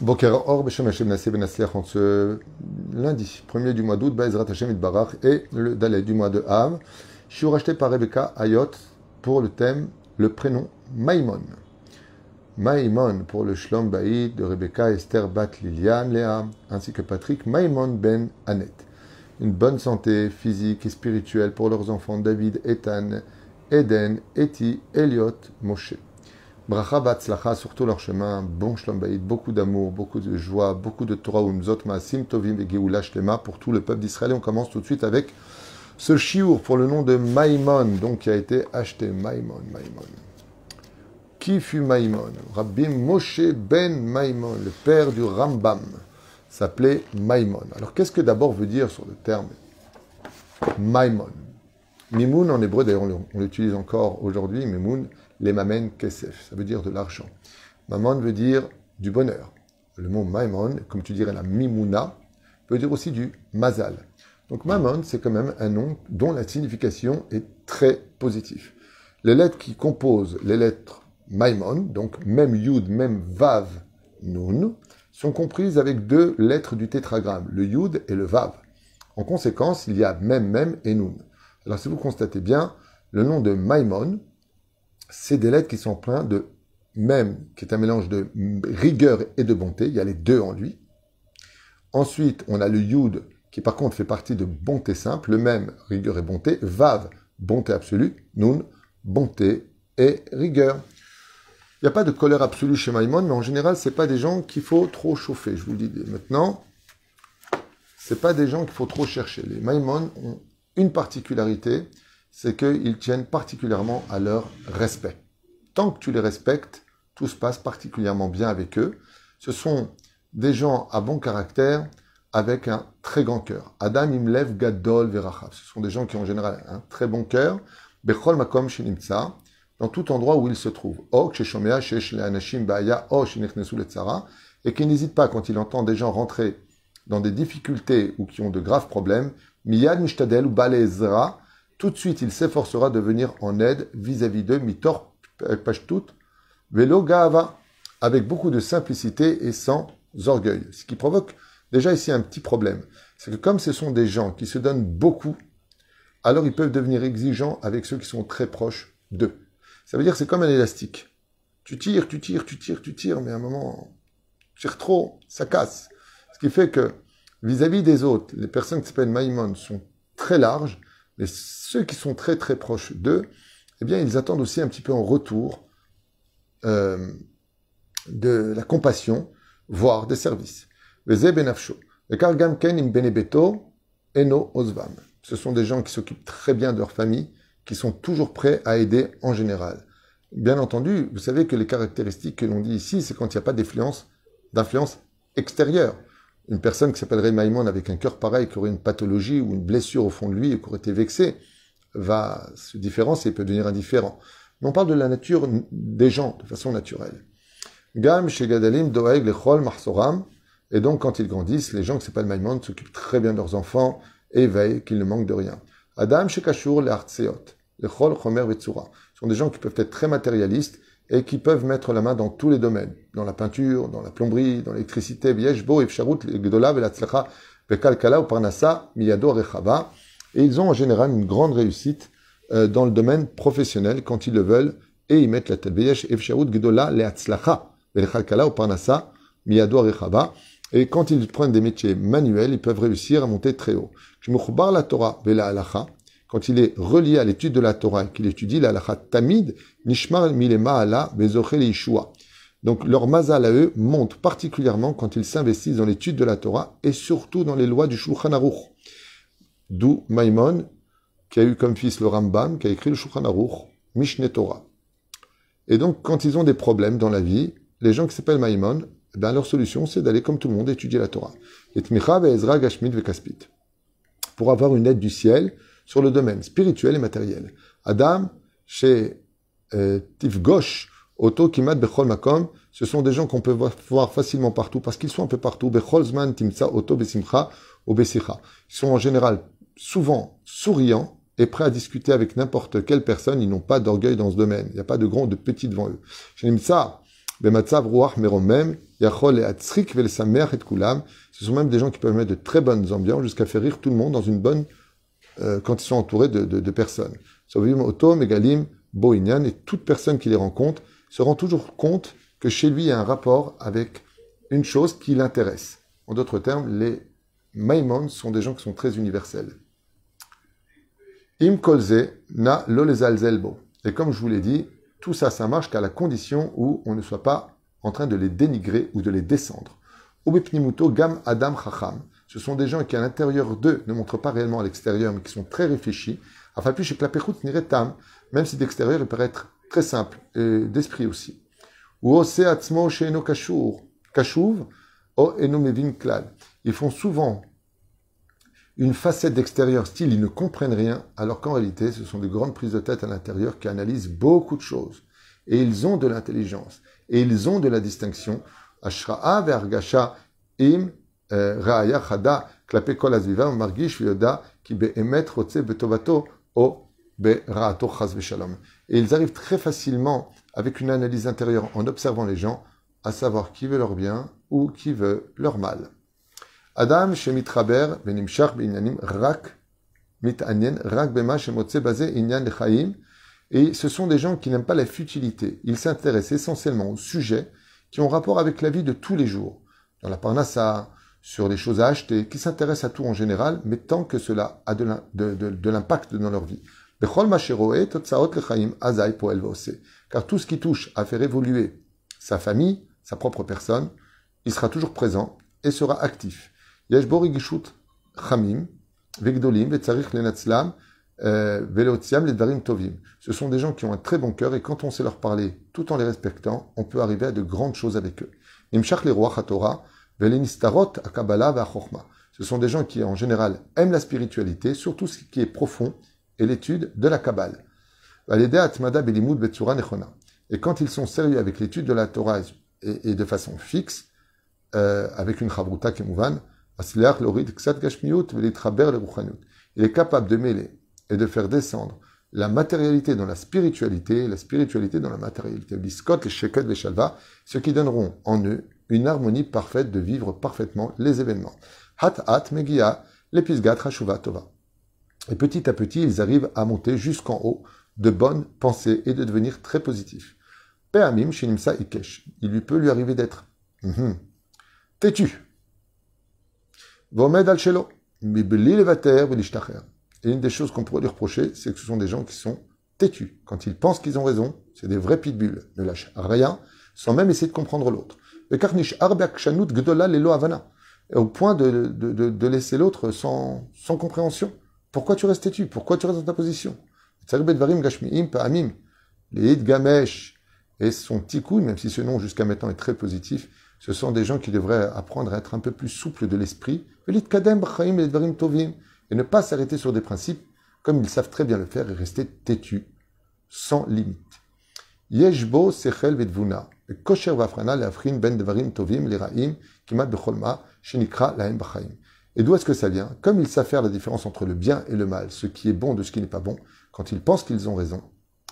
Boker Or Beshem Hashem Nassé Ben ce lundi, premier du mois d'août, Baezrat Hashem Itbarach et le Dalet du mois de Av. Je suis racheté par Rebecca Ayot pour le thème, le prénom Maïmon. Maïmon pour le Shlom Baïd de Rebecca Esther Bat Liliane Léa, ainsi que Patrick Maïmon Ben Anet. Une bonne santé physique et spirituelle pour leurs enfants David, Ethan, Eden, Eti, Elliot, Moshe. Bracha Batzlacha sur tout leur chemin, bon Baïd, beaucoup d'amour, beaucoup de joie, beaucoup de Torah, Umzot, Maasim, Tovim et Shlema pour tout le peuple d'Israël. On commence tout de suite avec ce chiour pour le nom de Maïmon, donc qui a été acheté. Maïmon, Maïmon. Qui fut Maïmon Rabbi Moshe ben Maïmon, le père du Rambam, s'appelait Maïmon. Alors qu'est-ce que d'abord veut dire sur le terme Maïmon Mimoun en hébreu, d'ailleurs on l'utilise encore aujourd'hui, Mimoun, les mamen kesef, ça veut dire de l'argent. Maman veut dire du bonheur. Le mot maimon, comme tu dirais la mimouna, veut dire aussi du mazal. Donc mammon, c'est quand même un nom dont la signification est très positive. Les lettres qui composent les lettres maimon, donc même yud, même vav, nun, sont comprises avec deux lettres du tétragramme, le yud et le vav. En conséquence, il y a même, même et nun. Alors si vous constatez bien, le nom de maimon, c'est des lettres qui sont pleines de même, qui est un mélange de rigueur et de bonté. Il y a les deux en lui. Ensuite, on a le yud, qui par contre fait partie de bonté simple, le même, rigueur et bonté. Vav, bonté absolue. Nun, bonté et rigueur. Il n'y a pas de colère absolue chez Maïmon, mais en général, c'est pas des gens qu'il faut trop chauffer. Je vous le dis maintenant, c'est pas des gens qu'il faut trop chercher. Les Maïmon ont une particularité, c'est qu'ils tiennent particulièrement à leur respect. Tant que tu les respectes, tout se passe particulièrement bien avec eux. Ce sont des gens à bon caractère avec un très grand cœur. Adam Imlev Gadol Verachav. Ce sont des gens qui ont en général un très bon cœur. Bechol Makom Shinimtsa, dans tout endroit où ils se trouvent. Et qui n'hésitent pas quand il entend des gens rentrer dans des difficultés ou qui ont de graves problèmes. Miyad Mishtadel ou Balezra tout de suite il s'efforcera de venir en aide vis-à-vis d'eux, mitor pashtut, velo gaava, avec beaucoup de simplicité et sans orgueil. Ce qui provoque déjà ici un petit problème. C'est que comme ce sont des gens qui se donnent beaucoup, alors ils peuvent devenir exigeants avec ceux qui sont très proches d'eux. Ça veut dire que c'est comme un élastique. Tu tires, tu tires, tu tires, tu tires, mais à un moment, tu tires trop, ça casse. Ce qui fait que vis-à-vis des autres, les personnes qui s'appellent Maïmon sont très larges, mais ceux qui sont très très proches d'eux, eh bien, ils attendent aussi un petit peu en retour euh, de la compassion, voire des services. Ce sont des gens qui s'occupent très bien de leur famille, qui sont toujours prêts à aider en général. Bien entendu, vous savez que les caractéristiques que l'on dit ici, c'est quand il n'y a pas d'influence, d'influence extérieure une personne qui s'appellerait Maïmon avec un cœur pareil, qui aurait une pathologie ou une blessure au fond de lui et qui aurait été vexé, va se différencier et peut devenir indifférent. Mais on parle de la nature des gens, de façon naturelle. Gam Shegadalim Doeg Lechol Mahsoram. Et donc, quand ils grandissent, les gens qui s'appellent Maïmon s'occupent très bien de leurs enfants et veillent qu'ils ne manquent de rien. Adam Shekashur Leartseot. Lechol Chomer Vetsura. Ce sont des gens qui peuvent être très matérialistes et qui peuvent mettre la main dans tous les domaines, dans la peinture, dans la plomberie, dans l'électricité, et ils ont en général une grande réussite euh, dans le domaine professionnel quand ils le veulent et ils mettent la tête. Et quand ils prennent des métiers manuels, ils peuvent réussir à monter très haut. Quand il est relié à l'étude de la Torah, qu'il étudie la tamid, nishmar milema ala yishua. Donc leur mazal à eux monte particulièrement quand ils s'investissent dans l'étude de la Torah et surtout dans les lois du Shulchan Aruch. D'où Maimon, qui a eu comme fils le Rambam, qui a écrit le Shulchan Aruch, Mishneh Torah. Et donc quand ils ont des problèmes dans la vie, les gens qui s'appellent Maimon, eh ben, leur solution c'est d'aller comme tout le monde étudier la Torah. Et. Pour avoir une aide du ciel, sur le domaine spirituel et matériel. Adam, chez euh, Tifgosh, Oto, Kimat, Bechol Makom, ce sont des gens qu'on peut voir facilement partout parce qu'ils sont un peu partout. Bechol Zman, Timsa, Oto, Besimcha, Obesicha. Ils sont en général souvent souriants et prêts à discuter avec n'importe quelle personne. Ils n'ont pas d'orgueil dans ce domaine. Il n'y a pas de grand ou de petit devant eux. Chez Nimsa, Bematzav, Ruach, Meromem, Yachol et Atzrik Velsamer et Kulam. Ce sont même des gens qui peuvent mettre de très bonnes ambiances jusqu'à faire rire tout le monde dans une bonne, euh, quand ils sont entourés de, de, de personnes. Megalim, Boinyan, et toute personne qui les rencontre se rend toujours compte que chez lui il y a un rapport avec une chose qui l'intéresse. En d'autres termes, les Maimons sont des gens qui sont très universels. Im kolze na zelbo. Et comme je vous l'ai dit, tout ça, ça marche qu'à la condition où on ne soit pas en train de les dénigrer ou de les descendre. Ubipnimuto gam adam chacham. Ce sont des gens qui, à l'intérieur d'eux, ne montrent pas réellement à l'extérieur, mais qui sont très réfléchis. Enfin, puis chez n'irait tam, même si d'extérieur, il peut être très simple, et d'esprit aussi. Ou ose atzmo sheino kashuv, o enomevin klal. Ils font souvent une facette d'extérieur style ils ne comprennent rien, alors qu'en réalité ce sont des grandes prises de tête à l'intérieur qui analysent beaucoup de choses. Et ils ont de l'intelligence, et ils ont de la distinction. Ashra'a vergasha im euh, Et ils arrivent très facilement, avec une analyse intérieure, en observant les gens, à savoir qui veut leur bien ou qui veut leur mal. Adam rak rak bema inyan. Et ce sont des gens qui n'aiment pas la futilité. Ils s'intéressent essentiellement aux sujets qui ont rapport avec la vie de tous les jours. Dans la parnassa, sur les choses à acheter, qui s'intéressent à tout en général, mais tant que cela a de l'impact dans leur vie. Car tout ce qui touche à faire évoluer sa famille, sa propre personne, il sera toujours présent et sera actif. Euh, ce sont des gens qui ont un très bon cœur et quand on sait leur parler tout en les respectant, on peut arriver à de grandes choses avec eux. Ce sont des gens qui en général aiment la spiritualité, surtout ce qui est profond et l'étude de la Kabbale. Et quand ils sont sérieux avec l'étude de la Torah et, de façon fixe, euh, avec une chabruta kemouvan, il est capable de mêler et de faire descendre la matérialité dans la spiritualité, la spiritualité dans la matérialité. Ce qui donneront en eux une harmonie parfaite de vivre parfaitement les événements. Hat hat megia lepisgat tova. Et petit à petit, ils arrivent à monter jusqu'en haut de bonnes pensées et de devenir très positifs. Pe'amim shinimsa ikesh. Il lui peut lui arriver d'être mhm, têtu et une des choses qu'on pourrait lui reprocher, c'est que ce sont des gens qui sont têtus. Quand ils pensent qu'ils ont raison, c'est des vrais pitbulls. Ne lâchent rien, sans même essayer de comprendre l'autre. Au point de, de, de, laisser l'autre sans, sans compréhension. Pourquoi tu restes têtu Pourquoi tu restes dans ta position? Les Gamesh et son tikkun, même si ce nom jusqu'à maintenant est très positif, ce sont des gens qui devraient apprendre à être un peu plus souples de l'esprit et ne pas s'arrêter sur des principes comme ils savent très bien le faire et rester têtus, sans limite. Yeshbo sechel vedvuna, kosher vafrana ben devarim tovim kimat becholma shenikra lahem b'chaim. Et d'où est-ce que ça vient? Comme ils savent faire la différence entre le bien et le mal, ce qui est bon de ce qui n'est pas bon, quand ils pensent qu'ils ont raison,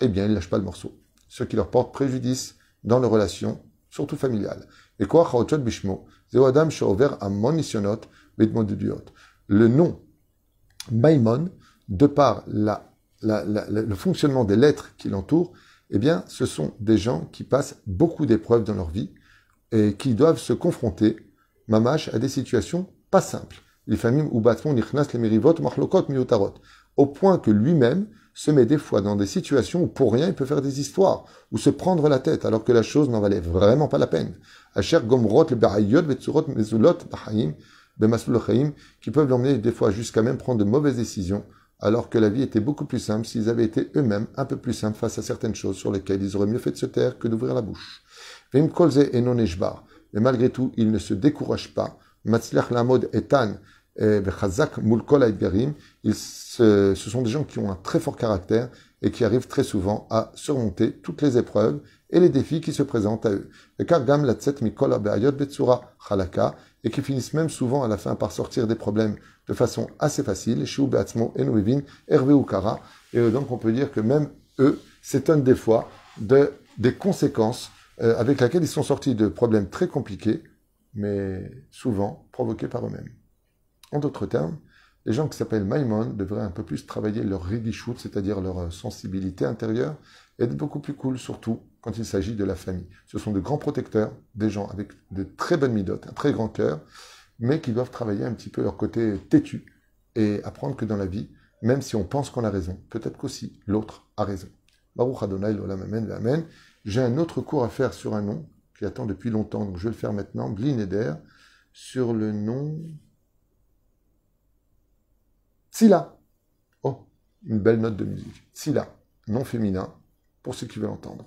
eh bien ils lâchent pas le morceau. Ce qui leur porte préjudice dans leurs relations, surtout familiales. Et quoi? Bishmo, adam sheover amon nisyonot le nom Maimon, de par la, le fonctionnement des lettres qui l'entourent, eh bien, ce sont des gens qui passent beaucoup d'épreuves dans leur vie et qui doivent se confronter, mamash, à des situations pas simples. Les familles ou les Au point que lui-même se met des fois dans des situations où pour rien il peut faire des histoires, ou se prendre la tête, alors que la chose n'en valait vraiment pas la peine. Asher gomrot le mezulot qui peuvent l'emmener des fois jusqu'à même prendre de mauvaises décisions, alors que la vie était beaucoup plus simple s'ils avaient été eux-mêmes un peu plus simples face à certaines choses sur lesquelles ils auraient mieux fait de se taire que d'ouvrir la bouche. Mais malgré tout, ils ne se découragent pas. etan ce sont des gens qui ont un très fort caractère et qui arrivent très souvent à surmonter toutes les épreuves et les défis qui se présentent à eux. Et qui finissent même souvent à la fin par sortir des problèmes de façon assez facile. Et donc on peut dire que même eux s'étonnent des fois de, des conséquences euh, avec laquelle ils sont sortis de problèmes très compliqués, mais souvent provoqués par eux-mêmes. En d'autres termes, les gens qui s'appellent Maïmon devraient un peu plus travailler leur rigichut, c'est-à-dire leur euh, sensibilité intérieure, et être beaucoup plus cool, surtout quand il s'agit de la famille. Ce sont de grands protecteurs, des gens avec de très bonnes midotes, un très grand cœur, mais qui doivent travailler un petit peu leur côté têtu et apprendre que dans la vie, même si on pense qu'on a raison, peut-être qu'aussi l'autre a raison. Baruch Adonai. J'ai un autre cours à faire sur un nom qui attend depuis longtemps, donc je vais le faire maintenant, Blineder, sur le nom Sila. Oh, une belle note de musique. Sila, nom féminin, pour ceux qui veulent entendre.